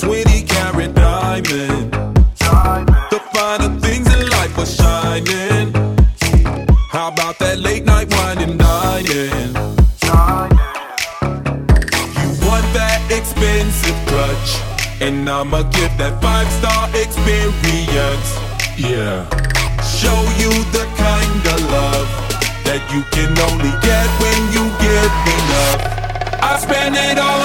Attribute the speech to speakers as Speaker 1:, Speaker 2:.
Speaker 1: 20 carat diamond. The finer things in life are shining. How about that late night wine and dining? You want that expensive clutch, and I'ma give that five star experience. Yeah. Show you the kind of love that you can only get when you give enough. I spend it all.